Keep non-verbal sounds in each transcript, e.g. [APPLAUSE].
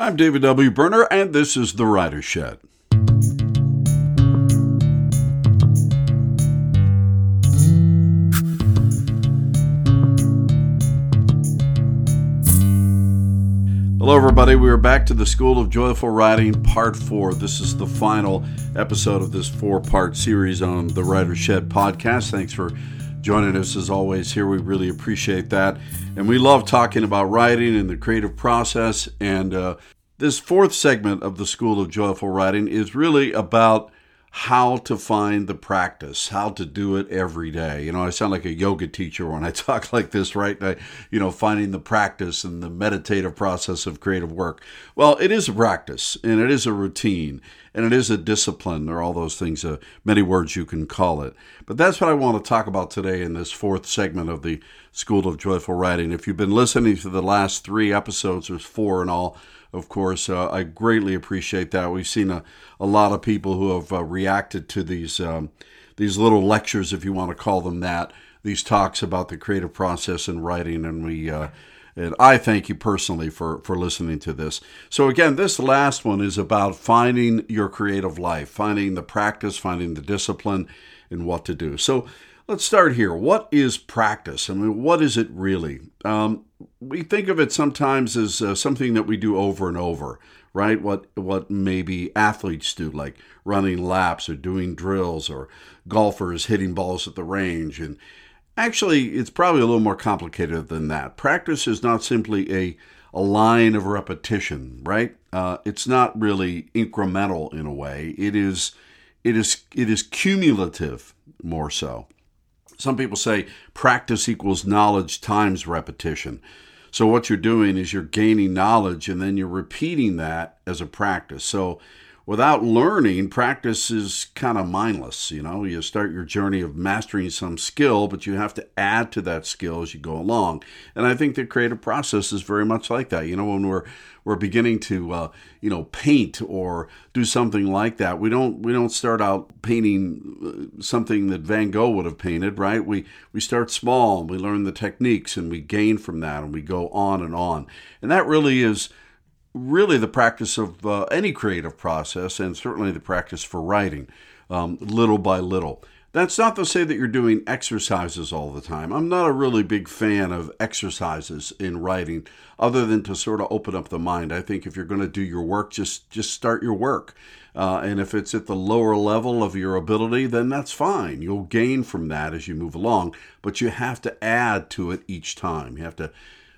I'm David W. Berner, and this is The Writer Shed. Hello, everybody. We are back to the School of Joyful Writing, Part 4. This is the final episode of this four part series on the Writer Shed podcast. Thanks for joining us as always here. We really appreciate that. And we love talking about writing and the creative process. And uh, this fourth segment of the School of Joyful Writing is really about how to find the practice, how to do it every day. You know, I sound like a yoga teacher when I [LAUGHS] talk like this, right? I, you know, finding the practice and the meditative process of creative work. Well, it is a practice and it is a routine and it is a discipline. Are all those things, uh, many words you can call it. But that's what I want to talk about today in this fourth segment of the School of Joyful Writing. If you've been listening to the last three episodes, there's four in all of course. Uh, I greatly appreciate that. We've seen a, a lot of people who have uh, reacted to these um, these little lectures, if you want to call them that, these talks about the creative process in writing, and we. Uh, and I thank you personally for, for listening to this. So, again, this last one is about finding your creative life, finding the practice, finding the discipline, and what to do. So, let's start here. What is practice? I mean, what is it really? Um, we think of it sometimes as uh, something that we do over and over, right? What what maybe athletes do, like running laps or doing drills, or golfers hitting balls at the range. And actually, it's probably a little more complicated than that. Practice is not simply a a line of repetition, right? Uh, it's not really incremental in a way. It is it is it is cumulative more so. Some people say practice equals knowledge times repetition. So what you're doing is you're gaining knowledge and then you're repeating that as a practice. So without learning, practice is kind of mindless. You know, you start your journey of mastering some skill, but you have to add to that skill as you go along. And I think the creative process is very much like that. You know, when we're we're beginning to uh, you know paint or do something like that, we don't we don't start out painting uh, something that Van Gogh would have painted, right? We we start small and we learn the techniques and we gain from that and we go on and on. And that really is really the practice of uh, any creative process, and certainly the practice for writing, um, little by little. That's not to say that you're doing exercises all the time. I'm not a really big fan of exercises in writing, other than to sort of open up the mind. I think if you're going to do your work, just just start your work, uh, and if it's at the lower level of your ability, then that's fine. You'll gain from that as you move along, but you have to add to it each time. You have to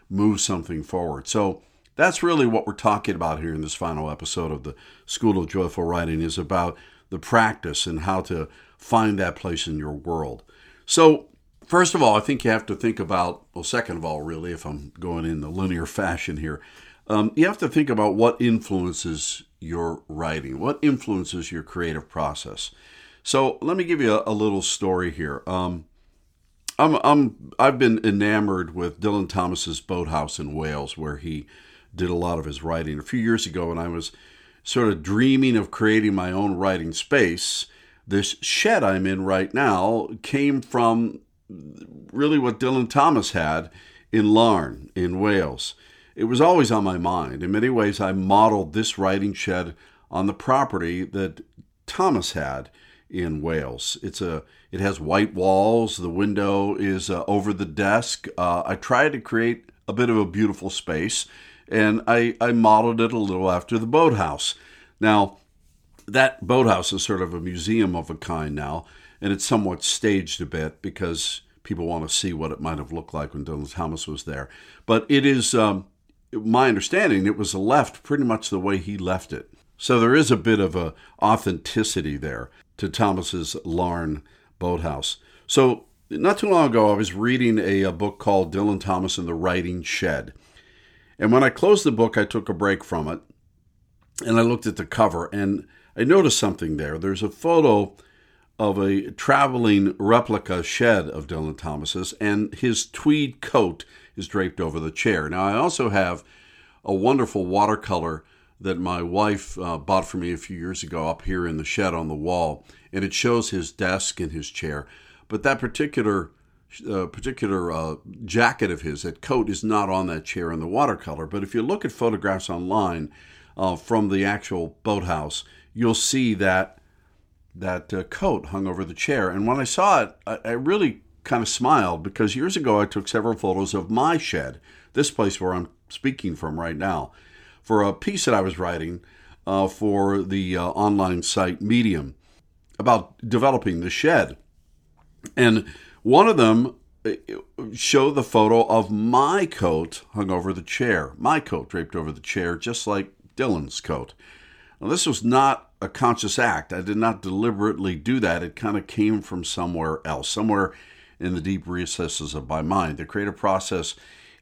move something forward. So that's really what we're talking about here in this final episode of the School of Joyful Writing is about the practice and how to find that place in your world. So, first of all, I think you have to think about, well, second of all, really, if I'm going in the linear fashion here, um, you have to think about what influences your writing, what influences your creative process. So, let me give you a, a little story here. Um, I'm, I'm, I've been enamored with Dylan Thomas's Boathouse in Wales, where he did a lot of his writing. A few years ago, when I was sort of dreaming of creating my own writing space, this shed I'm in right now came from really what Dylan Thomas had in Laugharne, in Wales. It was always on my mind. In many ways, I modeled this writing shed on the property that Thomas had in Wales. It's a it has white walls. The window is uh, over the desk. Uh, I tried to create a bit of a beautiful space and I, I modeled it a little after the boathouse. Now, that boathouse is sort of a museum of a kind now, and it's somewhat staged a bit because people want to see what it might have looked like when Dylan Thomas was there. But it is, um, my understanding, it was left pretty much the way he left it. So there is a bit of a authenticity there to Thomas's Laugharne boathouse. So not too long ago, I was reading a, a book called Dylan Thomas and the Writing Shed. And when I closed the book, I took a break from it and I looked at the cover and I noticed something there. There's a photo of a traveling replica shed of Dylan Thomas's, and his tweed coat is draped over the chair. Now, I also have a wonderful watercolor that my wife uh, bought for me a few years ago up here in the shed on the wall, and it shows his desk and his chair. But that particular uh, particular uh, jacket of his, that coat is not on that chair in the watercolor. But if you look at photographs online uh, from the actual boathouse, you'll see that that uh, coat hung over the chair. And when I saw it, I, I really kind of smiled because years ago I took several photos of my shed, this place where I'm speaking from right now, for a piece that I was writing uh, for the uh, online site Medium about developing the shed. And one of them uh, showed the photo of my coat hung over the chair, my coat draped over the chair, just like Dylan's coat. Now, this was not a conscious act. I did not deliberately do that. It kind of came from somewhere else, somewhere in the deep recesses of my mind. The creative process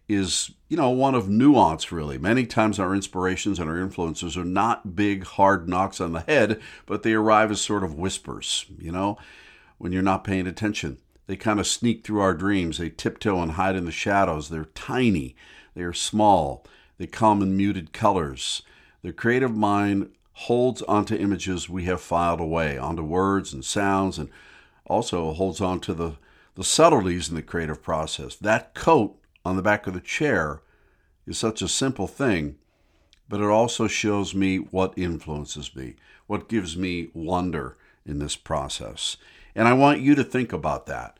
is, you know, one of nuance, really. Many times our inspirations and our influences are not big, hard knocks on the head, but they arrive as sort of whispers, you know, when you're not paying attention. They kind of sneak through our dreams. They tiptoe and hide in the shadows. They're tiny. They are small. They come in muted colors. The creative mind holds onto images we have filed away, onto words and sounds, and also holds onto the, the subtleties in the creative process. That coat on the back of the chair is such a simple thing, but it also shows me what influences me, what gives me wonder in this process. And I want you to think about that.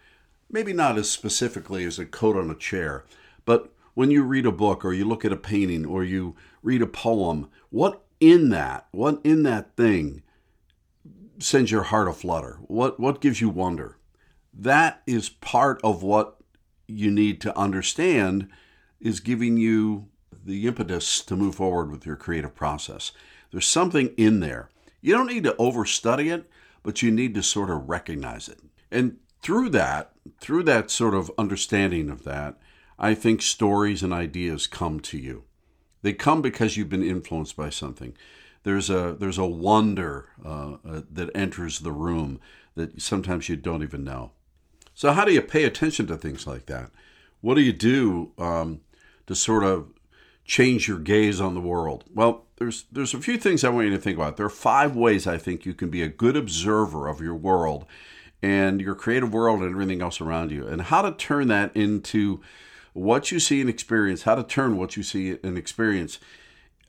Maybe not as specifically as a coat on a chair, but when you read a book or you look at a painting or you read a poem, what in that, what in that thing sends your heart aflutter? What what gives you wonder? That is part of what you need to understand is giving you the impetus to move forward with your creative process. There's something in there. You don't need to overstudy it, but you need to sort of recognize it. And through that, through that sort of understanding of that, I think stories and ideas come to you. They come because you've been influenced by something. There's a there's a wonder uh, uh, that enters the room that sometimes you don't even know. So how do you pay attention to things like that? What do you do um, to sort of change your gaze on the world? Well, there's there's a few things I want you to think about. There are five ways I think you can be a good observer of your world and your creative world and everything else around you, and how to turn that into what you see and experience. How to turn what you see and experience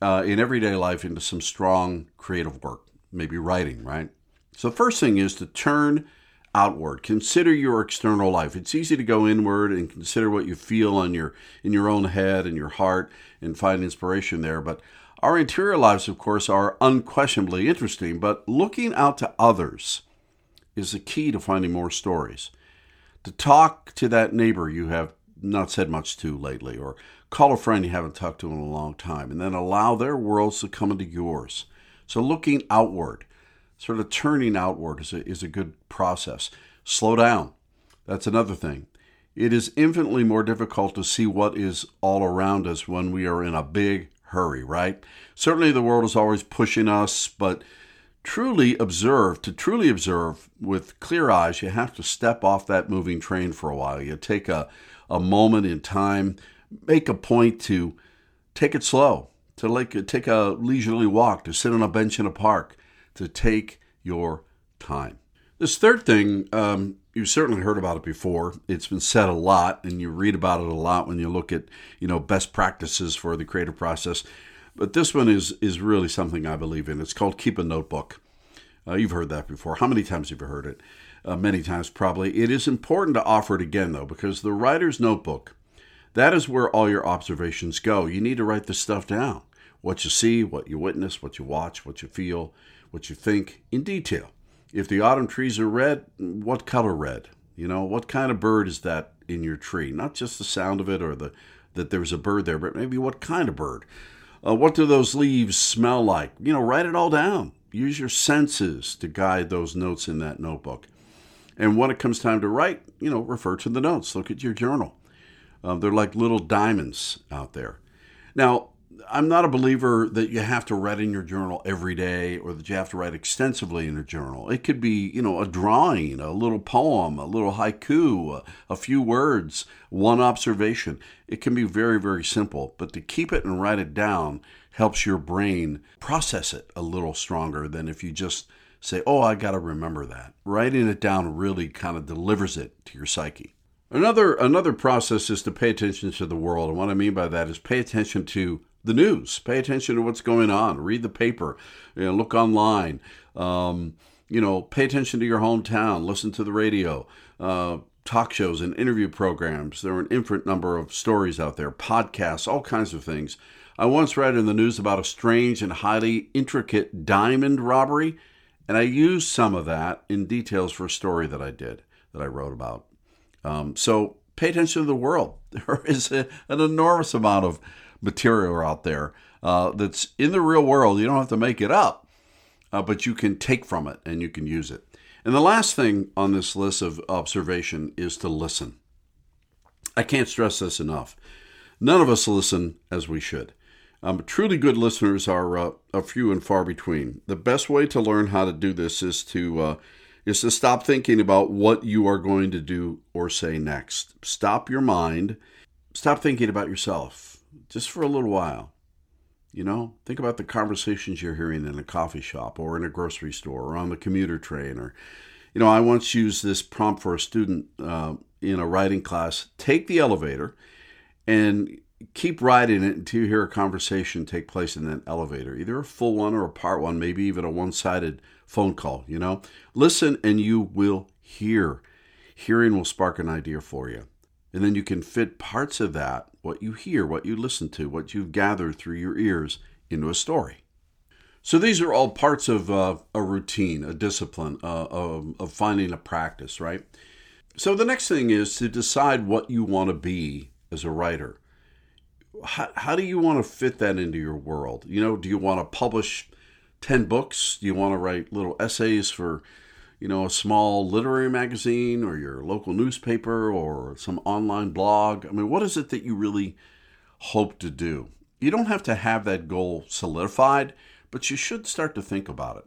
uh, in everyday life into some strong creative work, maybe writing. Right. So the first thing is to turn outward. Consider your external life. It's easy to go inward and consider what you feel on your in your own head and your heart and find inspiration there, but our interior lives, of course, are unquestionably interesting, but looking out to others is the key to finding more stories. To talk to that neighbor you have not said much to lately, or call a friend you haven't talked to in a long time, and then allow their worlds to come into yours. So, looking outward, sort of turning outward, is a, is a good process. Slow down. That's another thing. It is infinitely more difficult to see what is all around us when we are in a big hurry, right? Certainly the world is always pushing us, but truly observe, to truly observe with clear eyes, you have to step off that moving train for a while. You take a, a moment in time, make a point to take it slow, to like take a leisurely walk, to sit on a bench in a park, to take your time. This third thing, um, you've certainly heard about it before. It's been said a lot, and you read about it a lot when you look at you know best practices for the creative process. But this one is is really something I believe in. It's called keep a notebook. Uh, you've heard that before. How many times have you heard it? Uh, many times, probably. It is important to offer it again, though, because the writer's notebook, that is where all your observations go. You need to write this stuff down what you see, what you witness, what you watch, what you feel, what you think in detail. If the autumn trees are red, what color red? You know, what kind of bird is that in your tree? Not just the sound of it or the that there's a bird there, but maybe what kind of bird? Uh, what do those leaves smell like? You know, write it all down. Use your senses to guide those notes in that notebook. And when it comes time to write, you know, refer to the notes. Look at your journal. Uh, they're like little diamonds out there. Now, I'm not a believer that you have to write in your journal every day or that you have to write extensively in a journal. It could be, you know, a drawing, a little poem, a little haiku, a, a few words, one observation. It can be very, very simple, but to keep it and write it down helps your brain process it a little stronger than if you just say, oh, I got to remember that. Writing it down really kind of delivers it to your psyche. Another another process is to pay attention to the world, and what I mean by that is pay attention to the news, pay attention to what's going on, read the paper, you know, look online, um, you know, pay attention to your hometown, listen to the radio, uh, talk shows and interview programs. There are an infinite number of stories out there, podcasts, all kinds of things. I once read in the news about a strange and highly intricate diamond robbery, and I used some of that in details for a story that I did, that I wrote about. Um, so pay attention to the world. [LAUGHS] There is a, an enormous amount of material out there uh, that's in the real world. You don't have to make it up, uh, but you can take from it and you can use it. And the last thing on this list of observation is to listen. I can't stress this enough. None of us listen as we should. Um, truly good listeners are uh, a few and far between. The best way to learn how to do this is to uh, is to stop thinking about what you are going to do or say next. Stop your mind. Stop thinking about yourself just for a little while. You know, think about the conversations you're hearing in a coffee shop or in a grocery store or on the commuter train. Or, you know, I once used this prompt for a student uh, in a writing class take the elevator and keep riding it until you hear a conversation take place in that elevator, either a full one or a part one, maybe even a one sided phone call. You know, listen and you will hear. Hearing will spark an idea for you. And then you can fit parts of that, what you hear, what you listen to, what you've gathered through your ears, into a story. So these are all parts of uh, a routine, a discipline, uh, of, of finding a practice, right? So the next thing is to decide what you want to be as a writer. How, how do you want to fit that into your world? You know, do you want to publish 10 books? Do you want to write little essays for you know, a small literary magazine or your local newspaper or some online blog? I mean, what is it that you really hope to do? You don't have to have that goal solidified, but you should start to think about it.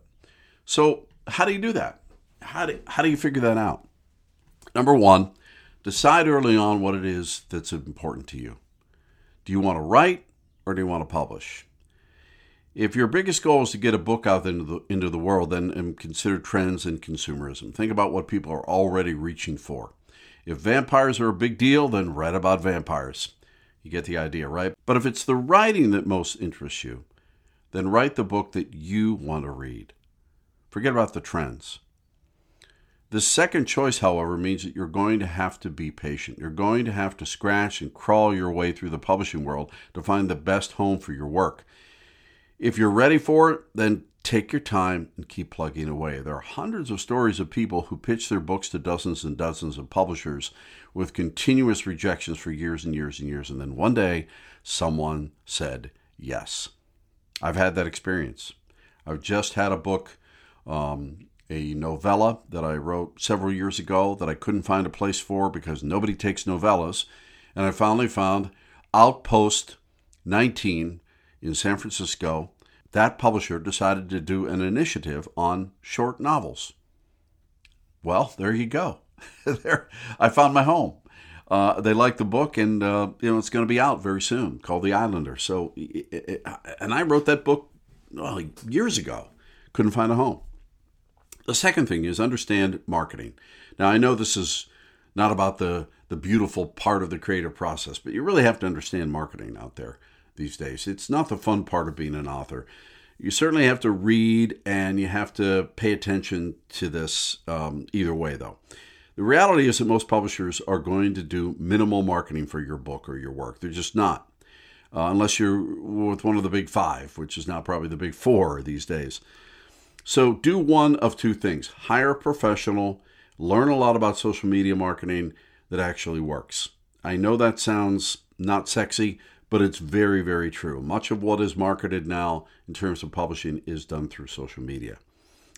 So, how do you do that? How do, how do you figure that out? Number one, decide early on what it is that's important to you. Do you want to write or do you want to publish? If your biggest goal is to get a book out into the, into the world, then um, consider trends in consumerism. Think about what people are already reaching for. If vampires are a big deal, then write about vampires. You get the idea, right? But if it's the writing that most interests you, then write the book that you want to read. Forget about the trends. The second choice, however, means that you're going to have to be patient. You're going to have to scratch and crawl your way through the publishing world to find the best home for your work. If you're ready for it, then take your time and keep plugging away. There are hundreds of stories of people who pitch their books to dozens and dozens of publishers with continuous rejections for years and years and years. And then one day, someone said yes. I've had that experience. I've just had a book, um, a novella that I wrote several years ago that I couldn't find a place for because nobody takes novellas. And I finally found Outpost 19 in San Francisco, that publisher decided to do an initiative on short novels. Well, there you go. [LAUGHS] there, I found my home. Uh, they like the book, and uh, you know it's going to be out very soon, called The Islander. So, it, it, and I wrote that book well, years ago. Couldn't find a home. The second thing is understand marketing. Now, I know this is not about the the beautiful part of the creative process, but you really have to understand marketing out there these days. It's not the fun part of being an author. You certainly have to read and you have to pay attention to this um, either way, though. The reality is that most publishers are going to do minimal marketing for your book or your work. They're just not. Uh, unless you're with one of the big five, which is now probably the big four these days. So do one of two things hire a professional, learn a lot about social media marketing that actually works. I know that sounds not sexy, but it's very, very true. Much of what is marketed now in terms of publishing is done through social media.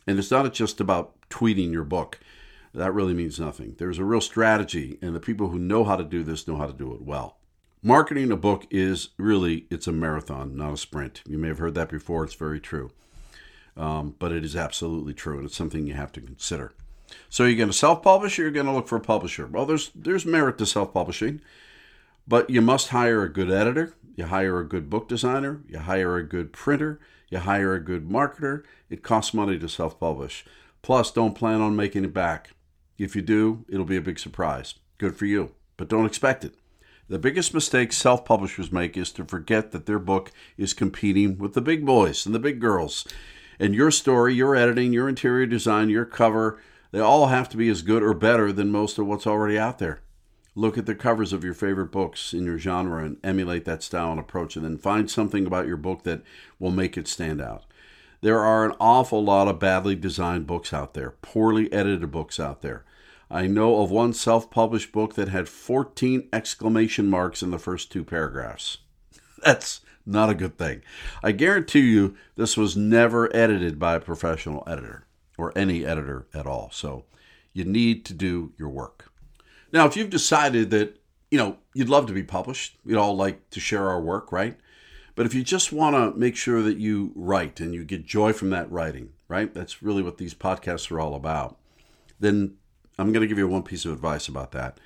And it's not just about tweeting your book. That really means nothing. There's a real strategy, and the people who know how to do this know how to do it well. Marketing a book is really it's a marathon, not a sprint. You may have heard that before. It's very true, um, but it is absolutely true, and it's something you have to consider. So you're going to self-publish, or you're going to look for a publisher. Well, there's there's merit to self-publishing. But you must hire a good editor, you hire a good book designer, you hire a good printer, you hire a good marketer. It costs money to self publish. Plus, don't plan on making it back. If you do, it'll be a big surprise. Good for you, but don't expect it. The biggest mistake self publishers make is to forget that their book is competing with the big boys and the big girls. And your story, your editing, your interior design, your cover, they all have to be as good or better than most of what's already out there. Look at the covers of your favorite books in your genre and emulate that style and approach, and then find something about your book that will make it stand out. There are an awful lot of badly designed books out there, poorly edited books out there. I know of one self published book that had 14 exclamation marks in the first two paragraphs. [LAUGHS] That's not a good thing. I guarantee you this was never edited by a professional editor or any editor at all. So you need to do your work. Now, if you've decided that, you know, you'd love to be published, we'd all like to share our work, right? But if you just want to make sure that you write and you get joy from that writing, right? That's really what these podcasts are all about. Then I'm going to give you one piece of advice about that.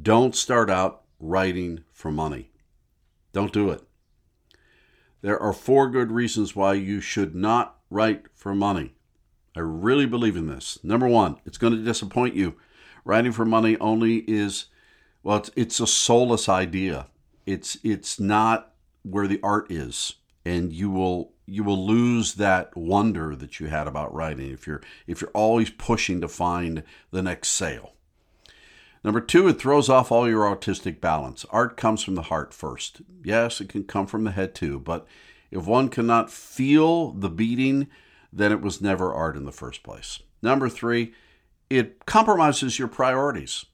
Don't start out writing for money. Don't do it. There are four good reasons why you should not write for money. I really believe in this. Number one, it's going to disappoint you. Writing for money only is, well, it's, it's a soulless idea. It's it's not where the art is, and you will you will lose that wonder that you had about writing if you're if you're always pushing to find the next sale. Number two, it throws off all your artistic balance. Art comes from the heart first. Yes, it can come from the head too, but if one cannot feel the beating, then it was never art in the first place. Number three, it compromises your priorities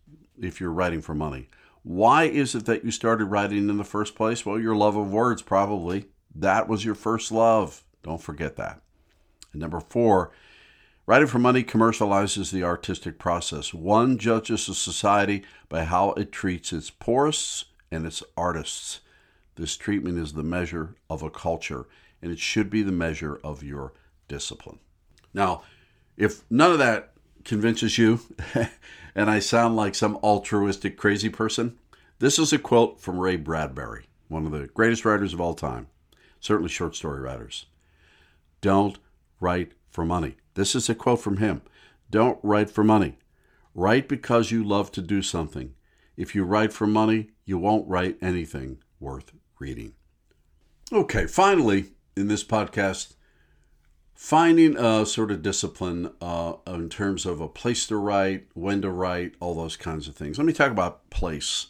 if you're writing for money. Why is it that you started writing in the first place? Well, your love of words, probably. That was your first love. Don't forget that. And number four, writing for money commercializes the artistic process. One judges a society by how it treats its poorists and its artists. This treatment is the measure of a culture, and it should be the measure of your discipline. Now, if none of that convinces you, [LAUGHS] and I sound like some altruistic crazy person, this is a quote from Ray Bradbury, one of the greatest writers of all time certainly short story writers. Don't write for money. This is a quote from him. Don't write for money. Write because you love to do something. If you write for money, you won't write anything worth reading. Okay, finally, in this podcast, finding a sort of discipline uh, in terms of a place to write, when to write, all those kinds of things. Let me talk about place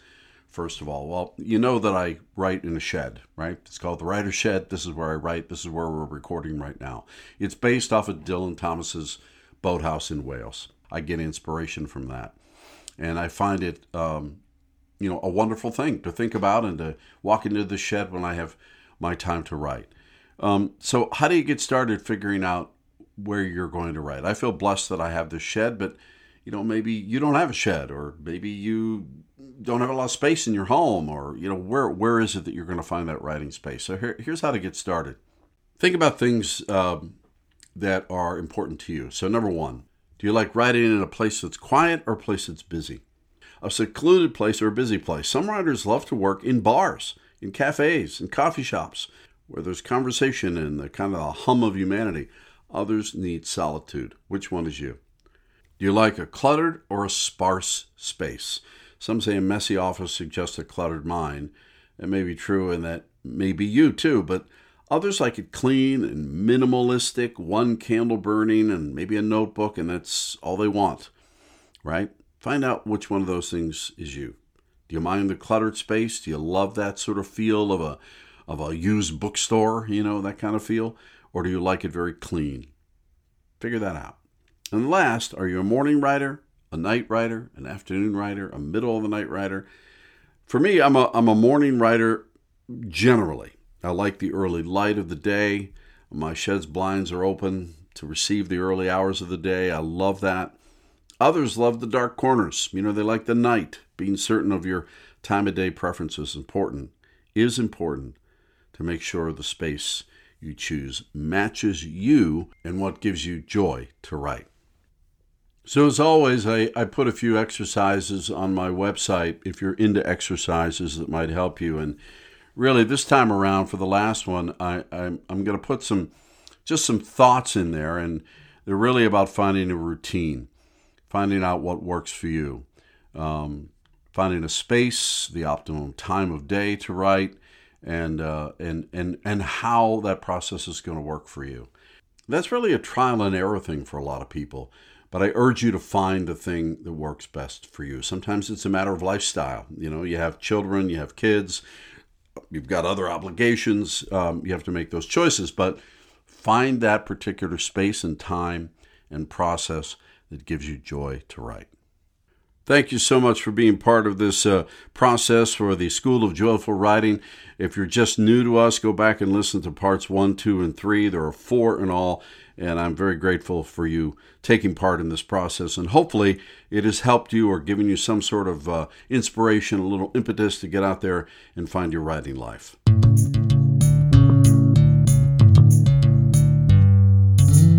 first of all? Well, you know that I write in a shed, right? It's called the Writer's Shed. This is where I write. This is where we're recording right now. It's based off of Dylan Thomas's boathouse in Wales. I get inspiration from that. And I find it, um, you know, a wonderful thing to think about and to walk into the shed when I have my time to write. Um, so, how do you get started figuring out where you're going to write? I feel blessed that I have this shed, but you know, maybe you don't have a shed, or maybe you don't have a lot of space in your home, or you know, where where is it that you're going to find that writing space? So here, here's how to get started. Think about things um, that are important to you. So number one, do you like writing in a place that's quiet or a place that's busy? A secluded place or a busy place. Some writers love to work in bars, in cafes, in coffee shops, where there's conversation and the kind of a hum of humanity. Others need solitude. Which one is you? Do you like a cluttered or a sparse space? Some say a messy office suggests a cluttered mind. It may be true, and that may be you too, but others like it clean and minimalistic, one candle burning, and maybe a notebook, and that's all they want, right? Find out which one of those things is you. Do you mind the cluttered space? Do you love that sort of feel of a of a used bookstore, you know, that kind of feel? Or do you like it very clean? Figure that out. And last, are you a morning writer, a night writer, an afternoon writer, a middle of the night writer? For me, I'm a, I'm a morning writer generally. I like the early light of the day. My shed's blinds are open to receive the early hours of the day. I love that. Others love the dark corners. You know, they like the night. Being certain of your time of day preference is important, is important to make sure the space you choose matches you and what gives you joy to write. So, as always, I, I put a few exercises on my website if you're into exercises that might help you. And really, this time around for the last one, I, I'm, I'm going to put some just some thoughts in there. And they're really about finding a routine, finding out what works for you. Um, finding a space, the optimum time of day to write, and uh, and and and how that process is going to work for you. That's really a trial and error thing for a lot of people. But I urge you to find the thing that works best for you. Sometimes it's a matter of lifestyle. You know, you have children, you have kids, you've got other obligations. Um, you have to make those choices. But find that particular space and time and process that gives you joy to write. Thank you so much for being part of this uh, process for the School of Joyful Writing. If you're just new to us, go back and listen to parts one, two, and three. There are four in all, and I'm very grateful for you taking part in this process. And hopefully, it has helped you or given you some sort of uh, inspiration, a little impetus to get out there and find your writing life.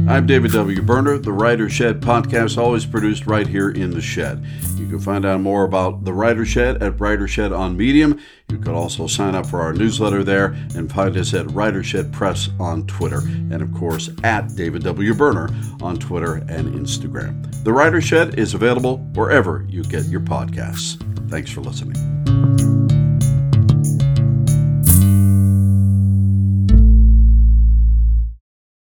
I'm David W. Berner. The Writer Shed podcast, always produced right here in the shed. You can find out more about the Writer Shed at Writer Shed on Medium. You could also sign up for our newsletter there and find us at Writer Shed Press on Twitter. And of course, at David W. Berner on Twitter and Instagram. The Writer Shed is available wherever you get your podcasts. Thanks for listening.